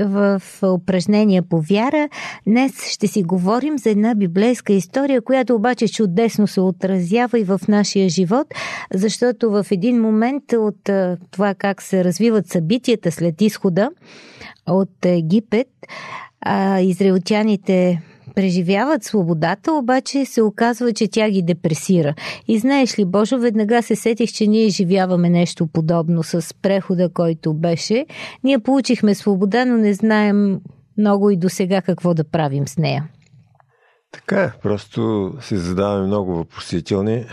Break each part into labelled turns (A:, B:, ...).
A: в упражнение по вяра. Днес ще си говорим за една библейска история, която обаче чудесно се отразява и в нашия живот, защото в един момент от това как се развиват събитията след изхода от Египет, израелтяните преживяват свободата, обаче се оказва, че тя ги депресира. И знаеш ли, Божо, веднага се сетих, че ние живяваме нещо подобно с прехода, който беше. Ние получихме свобода, но не знаем много и до сега какво да правим с нея.
B: Така е, просто си задаваме много въпросителни.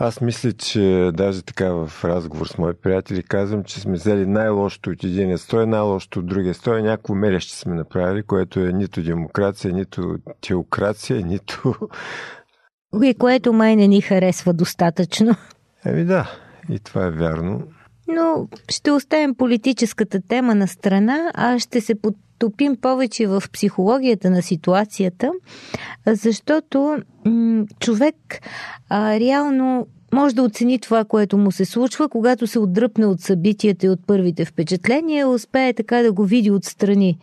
B: Аз мисля, че даже така в разговор с мои приятели казвам, че сме взели най-лошото от един строй, най-лошото от другия строй. Някакво мереще сме направили, което е нито демокрация, нито теокрация, нито...
A: И което май не ни харесва достатъчно.
B: Еми да, и това е вярно.
A: Но ще оставим политическата тема на страна, а ще се потопим повече в психологията на ситуацията, защото м- човек а, реално може да оцени това, което му се случва, когато се отдръпне от събитията и от първите впечатления, успее така да го види отстрани.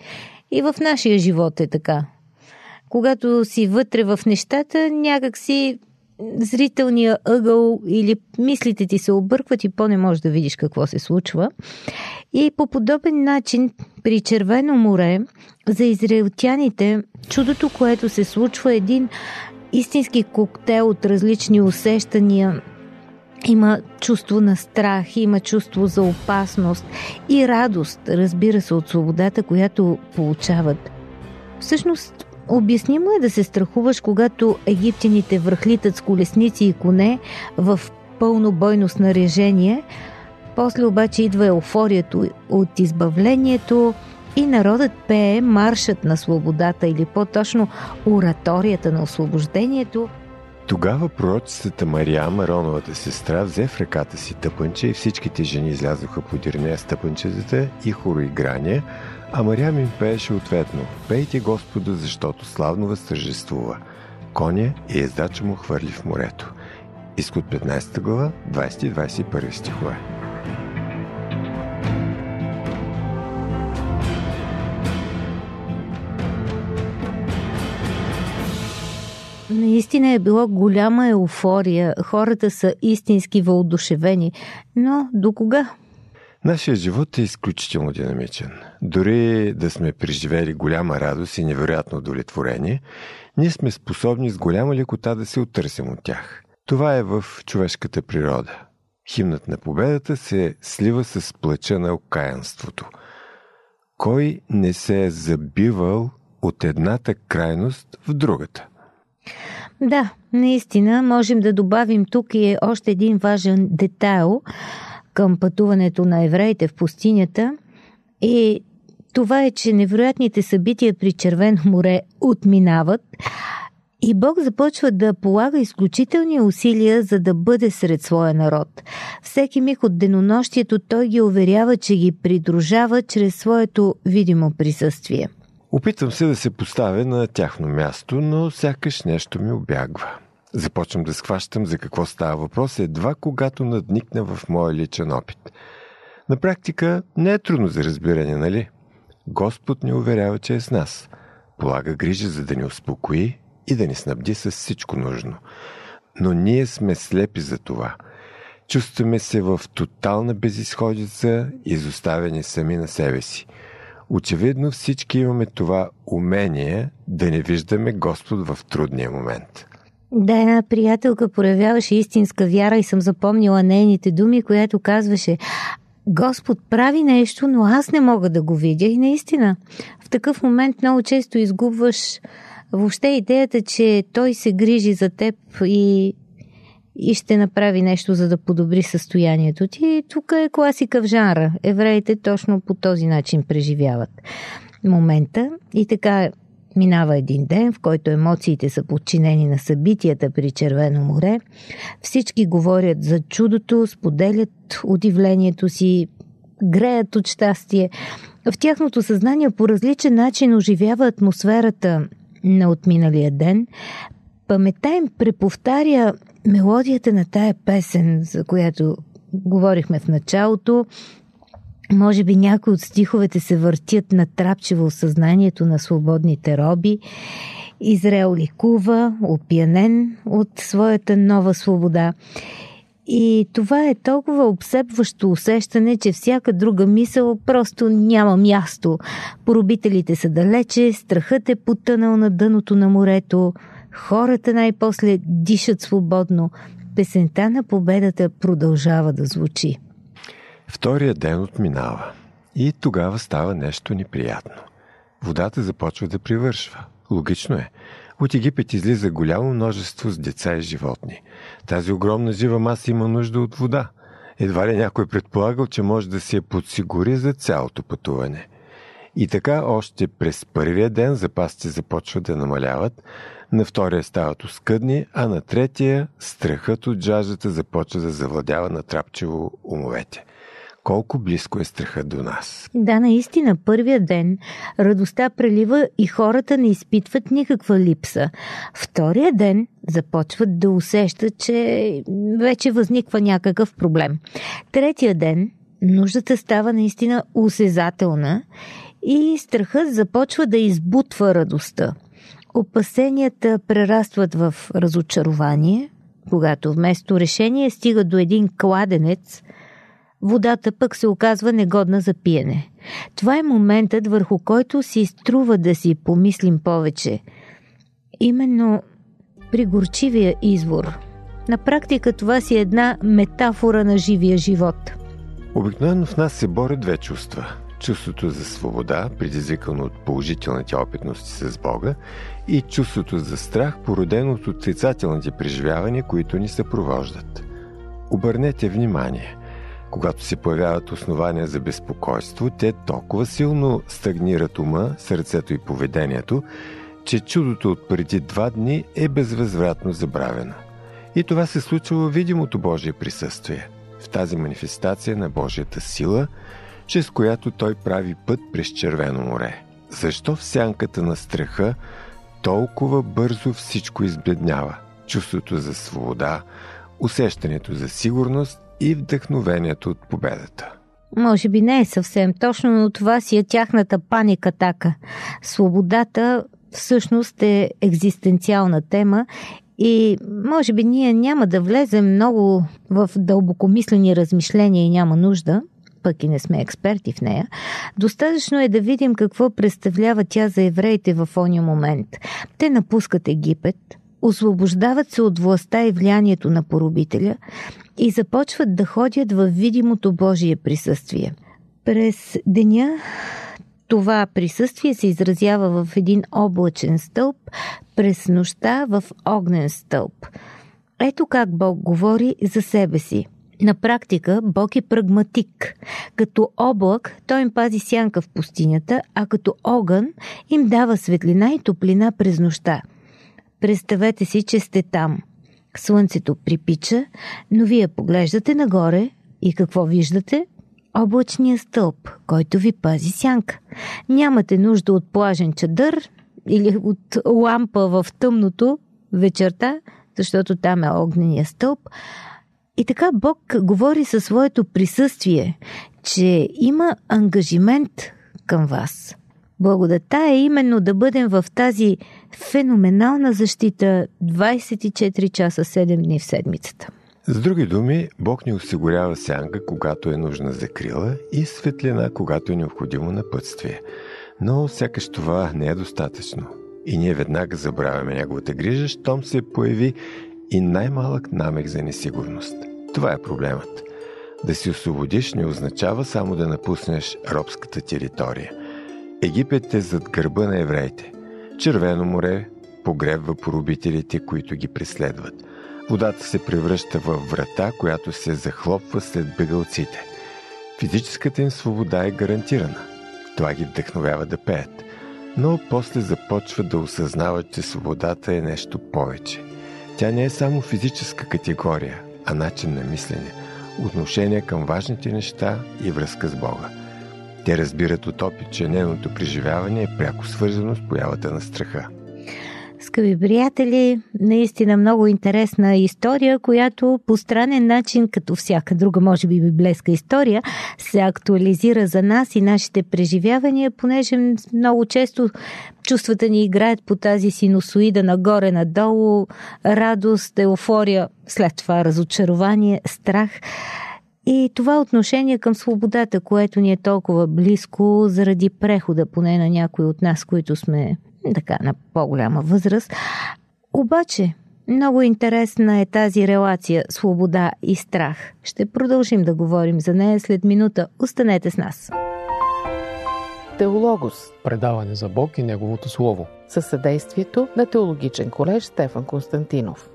A: И в нашия живот е така. Когато си вътре в нещата, някак си зрителния ъгъл или мислите ти се объркват и по-не можеш да видиш какво се случва. И по подобен начин при Червено море за израелтяните чудото, което се случва е един истински коктейл от различни усещания. Има чувство на страх, има чувство за опасност и радост, разбира се, от свободата, която получават. Всъщност, Обяснимо е да се страхуваш, когато египтяните връхлитат с колесници и коне в пълно бойно снаряжение. После обаче идва еуфорията от избавлението и народът пее маршът на свободата или по-точно ораторията на освобождението.
B: Тогава пророчицата Мария, Мароновата сестра, взе в ръката си тъпънче и всичките жени излязоха по дирне с тъпънчетата и хороиграние – а Мариам им пееше ответно «Пейте Господа, защото славно възтържествува». Коня и ездача му хвърли в морето. Изход 15 глава, 20-21 стихове.
A: Наистина е било голяма еуфория. Хората са истински въодушевени. Но до кога?
B: Нашия живот е изключително динамичен. Дори да сме преживели голяма радост и невероятно удовлетворение, ние сме способни с голяма лекота да се оттърсим от тях. Това е в човешката природа. Химнат на победата се слива с плача на окаянството. Кой не се е забивал от едната крайност в другата?
A: Да, наистина можем да добавим тук и още един важен детайл – към пътуването на евреите в пустинята и това е, че невероятните събития при Червено море отминават и Бог започва да полага изключителни усилия, за да бъде сред своя народ. Всеки миг от денонощието той ги уверява, че ги придружава чрез своето видимо присъствие.
B: Опитвам се да се поставя на тяхно място, но сякаш нещо ми обягва. Започвам да схващам за какво става въпрос едва когато надникна в моя личен опит. На практика не е трудно за разбиране, нали? Господ ни уверява, че е с нас. Полага грижа, за да ни успокои и да ни снабди с всичко нужно. Но ние сме слепи за това. Чувстваме се в тотална безисходица, изоставени сами на себе си. Очевидно всички имаме това умение да не виждаме Господ в трудния момент.
A: Да, една приятелка проявяваше истинска вяра и съм запомнила нейните думи, която казваше Господ прави нещо, но аз не мога да го видя. И наистина, в такъв момент много често изгубваш въобще идеята, че Той се грижи за теб и, и ще направи нещо, за да подобри състоянието ти. Тук е класика в жанра. Евреите точно по този начин преживяват момента. И така Минава един ден, в който емоциите са подчинени на събитията при Червено море. Всички говорят за чудото, споделят удивлението си, греят от щастие. В тяхното съзнание по различен начин оживява атмосферата на отминалия ден. Паметта им преповтаря мелодията на тая песен, за която говорихме в началото. Може би някои от стиховете се въртят на трапчево съзнанието на свободните роби. Израел ликува, опиянен от своята нова свобода. И това е толкова обсебващо усещане, че всяка друга мисъл просто няма място. Поробителите са далече, страхът е потънал на дъното на морето, хората най-после дишат свободно. Песента на победата продължава да звучи.
B: Втория ден отминава и тогава става нещо неприятно. Водата започва да привършва. Логично е. От Египет излиза голямо множество с деца и животни. Тази огромна жива маса има нужда от вода. Едва ли някой предполагал, че може да се я подсигури за цялото пътуване. И така още през първия ден запасите започват да намаляват, на втория стават оскъдни, а на третия страхът от жаждата започва да завладява натрапчево умовете – колко близко е страхът до нас.
A: Да, наистина, първия ден радостта прелива и хората не изпитват никаква липса. Втория ден започват да усещат, че вече възниква някакъв проблем. Третия ден нуждата става наистина усезателна и страхът започва да избутва радостта. Опасенията прерастват в разочарование, когато вместо решение стига до един кладенец – водата пък се оказва негодна за пиене. Това е моментът, върху който си струва да си помислим повече. Именно при горчивия извор. На практика това си е една метафора на живия живот.
B: Обикновено в нас се борят две чувства. Чувството за свобода, предизвикано от положителните опитности с Бога, и чувството за страх, породено от отрицателните преживявания, които ни съпровождат. Обърнете внимание – когато се появяват основания за безпокойство, те толкова силно стагнират ума, сърцето и поведението, че чудото от преди два дни е безвъзвратно забравено. И това се случва във видимото Божие присъствие, в тази манифестация на Божията сила, чрез която Той прави път през Червено море. Защо в сянката на страха толкова бързо всичко избледнява? Чувството за свобода, усещането за сигурност и вдъхновението от победата.
A: Може би не е съвсем точно, но това си е тяхната паникатака. Свободата всъщност е екзистенциална тема и може би ние няма да влезем много в дълбокомислени размишления и няма нужда, пък и не сме експерти в нея. Достатъчно е да видим какво представлява тя за евреите в ония момент. Те напускат Египет, освобождават се от властта и влиянието на поробителя и започват да ходят в видимото Божие присъствие. През деня това присъствие се изразява в един облачен стълб, през нощта в огнен стълб. Ето как Бог говори за себе си. На практика Бог е прагматик. Като облак той им пази сянка в пустинята, а като огън им дава светлина и топлина през нощта. Представете си, че сте там – Слънцето припича, но вие поглеждате нагоре и какво виждате? Облачния стълб, който ви пази сянка. Нямате нужда от плажен чадър или от лампа в тъмното вечерта, защото там е огнения стълб. И така Бог говори със своето присъствие, че има ангажимент към вас. Благодата е именно да бъдем в тази феноменална защита 24 часа 7 дни в седмицата.
B: С други думи, Бог ни осигурява сянка, когато е нужна закрила и светлина, когато е необходимо напътствие. Но сякаш това не е достатъчно. И ние веднага забравяме неговата грижа, щом се появи и най-малък намек за несигурност. Това е проблемът. Да си освободиш не означава само да напуснеш робската територия – Египет е зад гърба на евреите. Червено море погребва поробителите, които ги преследват. Водата се превръща в врата, която се захлопва след бегалците. Физическата им свобода е гарантирана. Това ги вдъхновява да пеят. Но после започват да осъзнават, че свободата е нещо повече. Тя не е само физическа категория, а начин на мислене. отношение към важните неща и връзка с Бога. Те разбират от опит, че нейното преживяване е пряко свързано с появата на страха.
A: Скъпи приятели, наистина много интересна история, която по странен начин, като всяка друга, може би библейска история, се актуализира за нас и нашите преживявания, понеже много често чувствата ни играят по тази синусоида нагоре-надолу, радост, еуфория, след това разочарование, страх. И това отношение към свободата, което ни е толкова близко заради прехода, поне на някои от нас, които сме така на по-голяма възраст. Обаче, много интересна е тази релация свобода и страх. Ще продължим да говорим за нея след минута. Останете с нас.
C: Теологос.
D: Предаване за Бог и Неговото Слово.
C: Със съдействието на Теологичен колеж Стефан Константинов.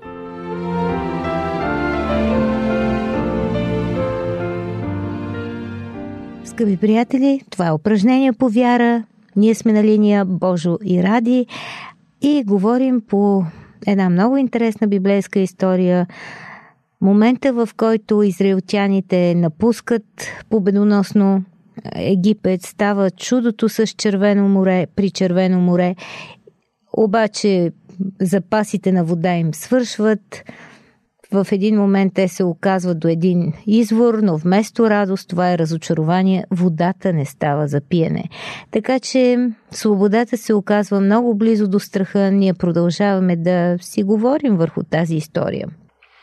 A: Скъпи приятели, това е упражнение по вяра. Ние сме на линия Божо и Ради и говорим по една много интересна библейска история. Момента, в който израелтяните напускат победоносно Египет, става чудото с Червено море, при Червено море, обаче запасите на вода им свършват, в един момент те се оказват до един извор, но вместо радост това е разочарование, водата не става за пиене. Така че свободата се оказва много близо до страха, ние продължаваме да си говорим върху тази история.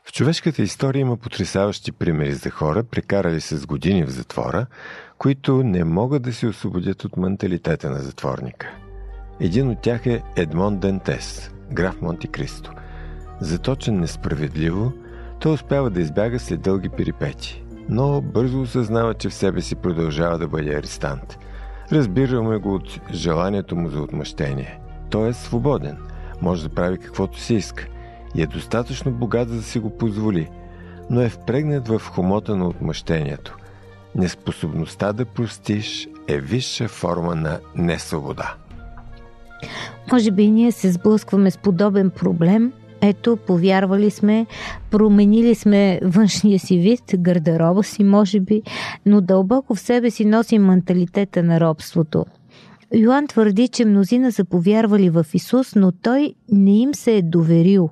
B: В човешката история има потрясаващи примери за хора, прекарали се с години в затвора, които не могат да се освободят от менталитета на затворника. Един от тях е Едмон Дентес, граф Монти Кристо – Заточен несправедливо, той успява да избяга след дълги перипети, но бързо осъзнава, че в себе си продължава да бъде арестант. Разбираме го от желанието му за отмъщение. Той е свободен, може да прави каквото си иска и е достатъчно богат, за да си го позволи, но е впрегнат в хомота на отмъщението. Неспособността да простиш е висша форма на несвобода.
A: Може би ние се сблъскваме с подобен проблем – ето, повярвали сме, променили сме външния си вид, гардероба си, може би, но дълбоко в себе си носим менталитета на робството. Йоанн твърди, че мнозина са повярвали в Исус, но той не им се е доверил.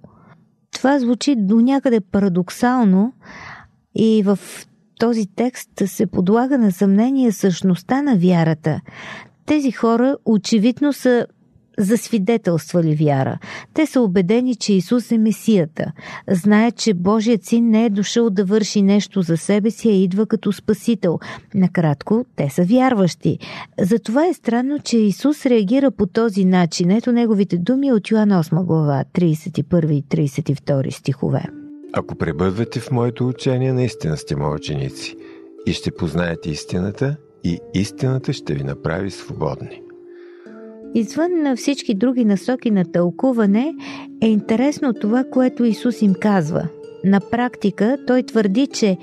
A: Това звучи до някъде парадоксално и в този текст се подлага на съмнение същността на вярата. Тези хора очевидно са засвидетелствали вяра. Те са убедени, че Исус е Месията. Знаят, че Божият син не е дошъл да върши нещо за себе си, а идва като Спасител. Накратко, те са вярващи. Затова е странно, че Исус реагира по този начин. Ето неговите думи от Йоан 8 глава, 31 и 32 стихове.
B: Ако пребъдвате в моето учение, наистина сте мои ученици и ще познаете истината и истината ще ви направи свободни.
A: Извън на всички други насоки на тълкуване е интересно това, което Исус им казва. На практика той твърди, че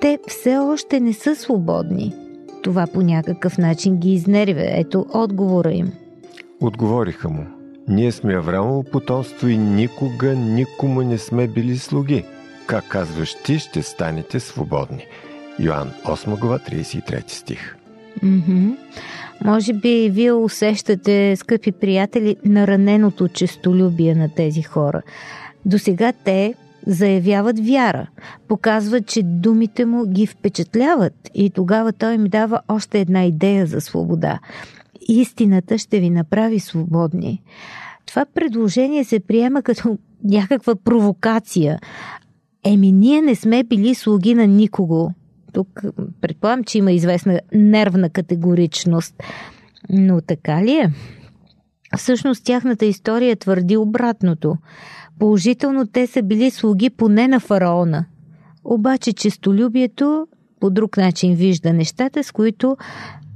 A: те все още не са свободни. Това по някакъв начин ги изнервя. Ето отговора им.
B: Отговориха му. Ние сме Аврамово потомство и никога никому не сме били слуги. Как казваш ти, ще станете свободни. Йоанн 8 глава 33 стих.
A: Mm-hmm. Може би вие усещате, скъпи приятели, нараненото честолюбие на тези хора. До сега те заявяват вяра, показват, че думите му ги впечатляват и тогава той им дава още една идея за свобода. Истината ще ви направи свободни. Това предложение се приема като някаква провокация. Еми, ние не сме били слуги на никого. Тук предполагам, че има известна нервна категоричност. Но така ли е? Всъщност тяхната история твърди обратното. Положително те са били слуги поне на фараона. Обаче честолюбието по друг начин вижда нещата, с които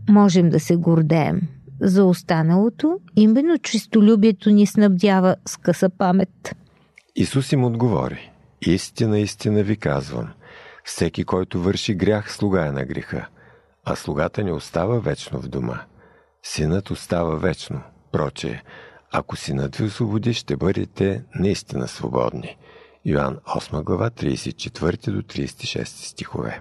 A: можем да се гордеем. За останалото, именно честолюбието ни снабдява с къса памет.
B: Исус им отговори. Истина, истина ви казвам. Всеки, който върши грях, слуга е на греха, а слугата не остава вечно в дома. Синът остава вечно. Проче, ако синът ви освободи, ще бъдете наистина свободни. Йоанн 8 глава 34 до 36 стихове.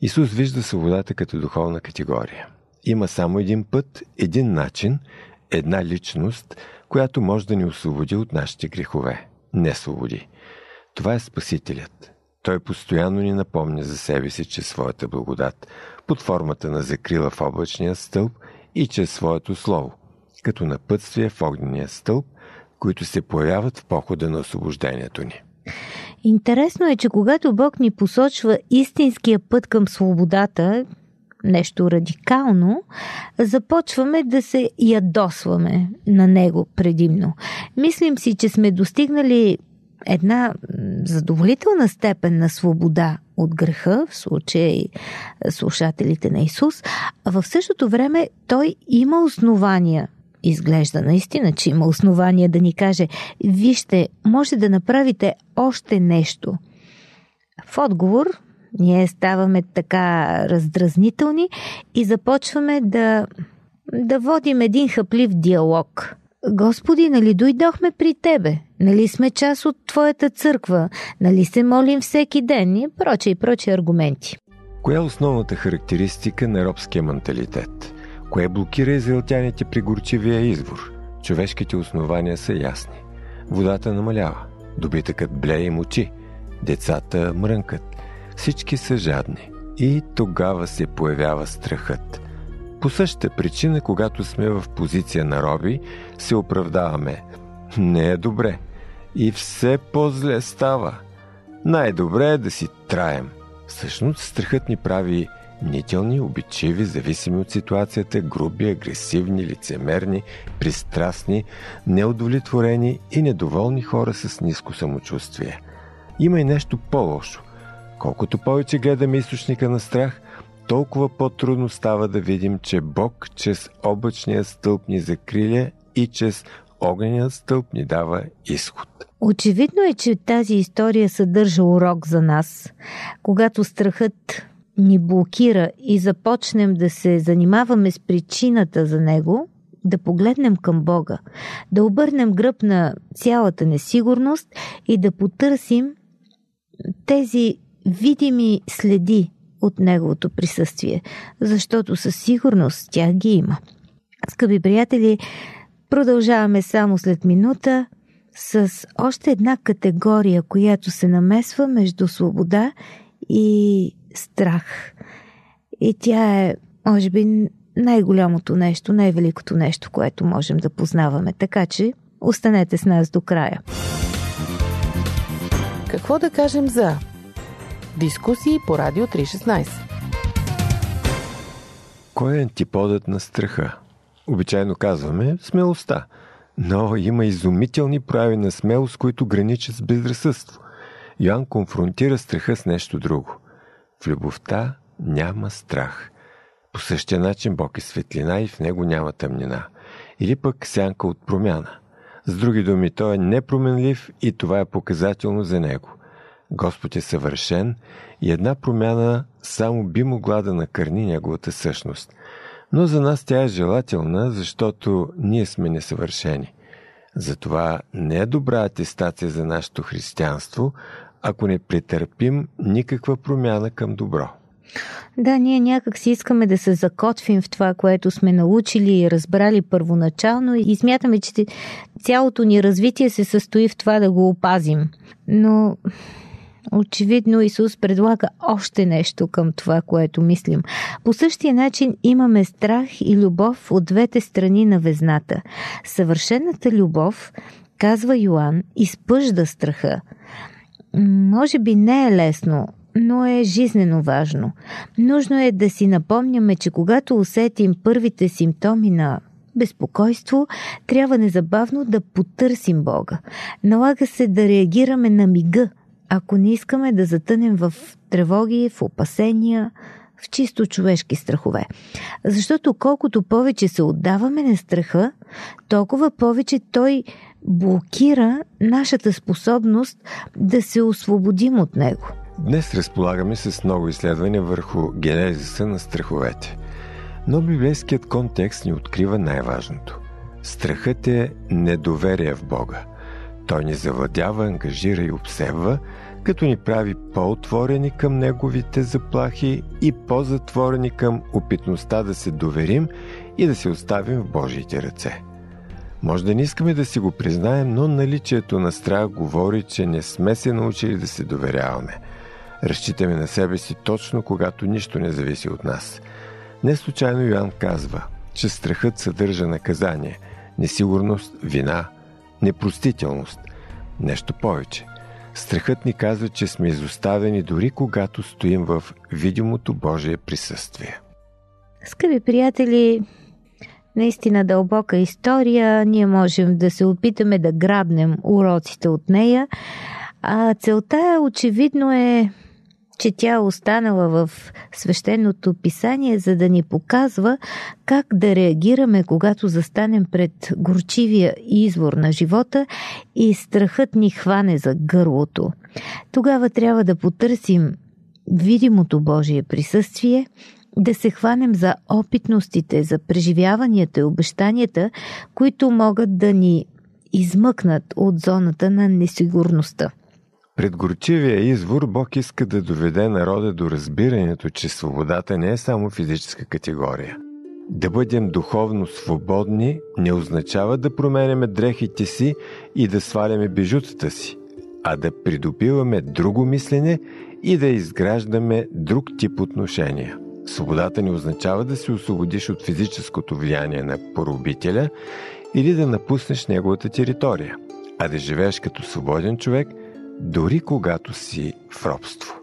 B: Исус вижда свободата като духовна категория. Има само един път, един начин, една личност, която може да ни освободи от нашите грехове. Не свободи. Това е Спасителят. Той постоянно ни напомня за себе си чрез своята благодат, под формата на закрила в облачния стълб и чрез своето слово, като напътствие в огнения стълб, които се появяват в похода на освобождението ни.
A: Интересно е, че когато Бог ни посочва истинския път към свободата, нещо радикално, започваме да се ядосваме на него предимно. Мислим си, че сме достигнали една задоволителна степен на свобода от греха, в случая слушателите на Исус, а в същото време той има основания изглежда наистина, че има основания да ни каже, вижте, може да направите още нещо. В отговор ние ставаме така раздразнителни и започваме да, да водим един хъплив диалог. Господи, нали дойдохме при Тебе? Нали сме част от Твоята църква? Нали се молим всеки ден? И проче и проче аргументи.
B: Коя е основната характеристика на робския менталитет? Кое блокира израелтяните при горчивия извор? Човешките основания са ясни. Водата намалява, добитъкът блее и мочи, децата мрънкат, всички са жадни. И тогава се появява страхът. По същата причина, когато сме в позиция на роби, се оправдаваме. Не е добре. И все по-зле става. Най-добре е да си траем. Всъщност страхът ни прави мнителни, обичиви, зависими от ситуацията, груби, агресивни, лицемерни, пристрастни, неудовлетворени и недоволни хора с ниско самочувствие. Има и нещо по-лошо. Колкото повече гледаме източника на страх, толкова по-трудно става да видим, че Бог чрез облачния стълб ни закриля и чрез огненият стълб ни дава изход.
A: Очевидно е, че тази история съдържа урок за нас. Когато страхът ни блокира и започнем да се занимаваме с причината за него, да погледнем към Бога, да обърнем гръб на цялата несигурност и да потърсим тези видими следи от Неговото присъствие, защото със сигурност тя ги има. Скъпи приятели, продължаваме само след минута с още една категория, която се намесва между свобода и страх. И тя е, може би, най-голямото нещо, най-великото нещо, което можем да познаваме. Така че останете с нас до края.
C: Какво да кажем за дискусии по Радио 316?
B: Кой е антиподът на страха? Обичайно казваме смелостта, но има изумителни прави на смелост, които граничат с безразсъдство. Йоанн конфронтира страха с нещо друго – в любовта няма страх. По същия начин Бог е светлина и в него няма тъмнина. Или пък сянка от промяна. С други думи, Той е непроменлив и това е показателно за Него. Господ е съвършен и една промяна само би могла да накърни Неговата същност. Но за нас тя е желателна, защото ние сме несъвършени. Затова не е добра атестация за нашето християнство, ако не претърпим никаква промяна към добро.
A: Да, ние някак си искаме да се закотвим в това, което сме научили и разбрали първоначално и смятаме, че цялото ни развитие се състои в това да го опазим. Но очевидно Исус предлага още нещо към това, което мислим. По същия начин имаме страх и любов от двете страни на везната. Съвършената любов, казва Йоанн, изпъжда страха – може би не е лесно, но е жизнено важно. Нужно е да си напомняме, че когато усетим първите симптоми на безпокойство, трябва незабавно да потърсим Бога. Налага се да реагираме на мига, ако не искаме да затънем в тревоги, в опасения, в чисто човешки страхове. Защото колкото повече се отдаваме на страха, толкова повече той блокира нашата способност да се освободим от него.
B: Днес разполагаме с много изследвания върху генезиса на страховете. Но библейският контекст ни открива най-важното. Страхът е недоверие в Бога. Той ни завладява, ангажира и обсебва, като ни прави по-отворени към неговите заплахи и по-затворени към опитността да се доверим и да се оставим в Божиите ръце. Може да не искаме да си го признаем, но наличието на страх говори, че не сме се научили да се доверяваме. Разчитаме на себе си точно когато нищо не зависи от нас. Не случайно Йоанн казва, че страхът съдържа наказание, несигурност, вина, непростителност. Нещо повече. Страхът ни казва, че сме изоставени дори когато стоим в видимото Божие присъствие.
A: Скъпи приятели, наистина дълбока история. Ние можем да се опитаме да грабнем уроците от нея. А целта очевидно е че тя останала в свещеното писание, за да ни показва как да реагираме, когато застанем пред горчивия извор на живота и страхът ни хване за гърлото. Тогава трябва да потърсим видимото Божие присъствие, да се хванем за опитностите, за преживяванията и обещанията, които могат да ни измъкнат от зоната на несигурността.
B: Пред горчивия извор Бог иска да доведе народа до разбирането, че свободата не е само физическа категория. Да бъдем духовно свободни не означава да променяме дрехите си и да сваляме бижутата си, а да придобиваме друго мислене и да изграждаме друг тип отношения. Свободата не означава да се освободиш от физическото влияние на поробителя или да напуснеш неговата територия, а да живееш като свободен човек – дори когато си в робство.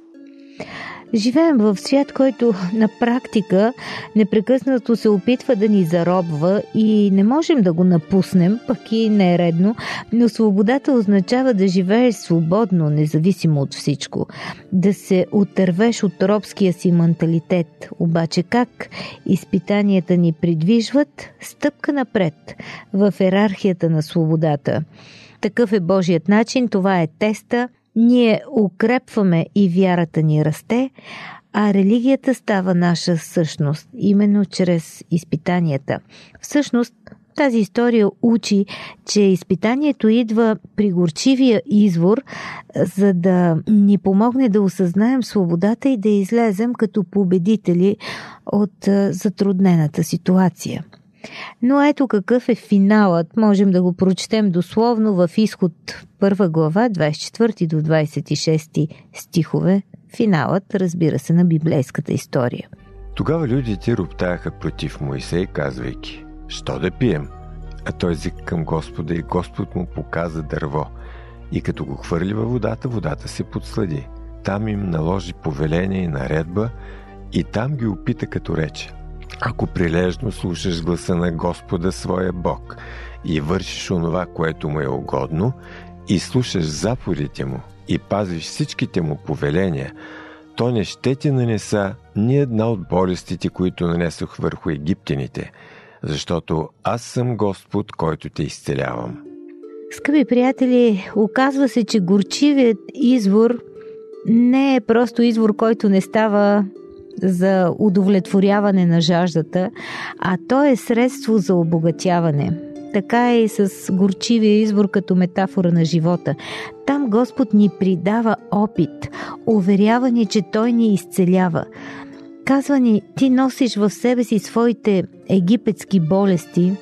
A: Живеем в свят, който на практика непрекъснато се опитва да ни заробва и не можем да го напуснем, пък и не е редно, но свободата означава да живееш свободно, независимо от всичко, да се отървеш от робския си менталитет. Обаче как изпитанията ни придвижват стъпка напред в ерархията на свободата – такъв е Божият начин, това е теста. Ние укрепваме и вярата ни расте, а религията става наша същност, именно чрез изпитанията. Всъщност, тази история учи, че изпитанието идва при горчивия извор, за да ни помогне да осъзнаем свободата и да излезем като победители от затруднената ситуация. Но ето какъв е финалът. Можем да го прочетем дословно в изход първа глава, 24 до 26 стихове. Финалът, разбира се, на библейската история.
B: Тогава людите роптаяха против Моисей, казвайки, «Що да пием?» А той език към Господа и Господ му показа дърво. И като го хвърли във водата, водата се подслади. Там им наложи повеление и наредба и там ги опита като рече. Ако прилежно слушаш гласа на Господа своя Бог и вършиш онова, което му е угодно, и слушаш заповедите му и пазиш всичките му повеления, то не ще ти нанеса ни една от болестите, които нанесох върху египтяните, защото аз съм Господ, който те изцелявам.
A: Скъпи приятели, оказва се, че горчивият извор не е просто извор, който не става за удовлетворяване на жаждата, а то е средство за обогатяване. Така е и с горчивия извор като метафора на живота. Там Господ ни придава опит, уверява ни, че Той ни изцелява. Казва ни, ти носиш в себе си своите египетски болести,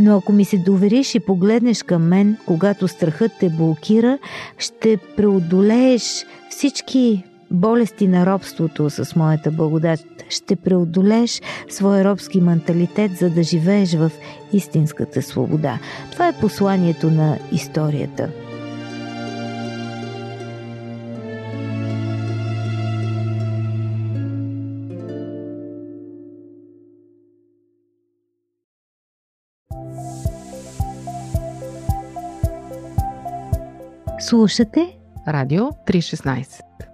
A: но ако ми се довериш и погледнеш към мен, когато страхът те блокира, ще преодолееш всички болести на робството с моята благодат. Ще преодолеш своя робски менталитет, за да живееш в истинската свобода. Това е посланието на историята. Слушате
C: Радио 316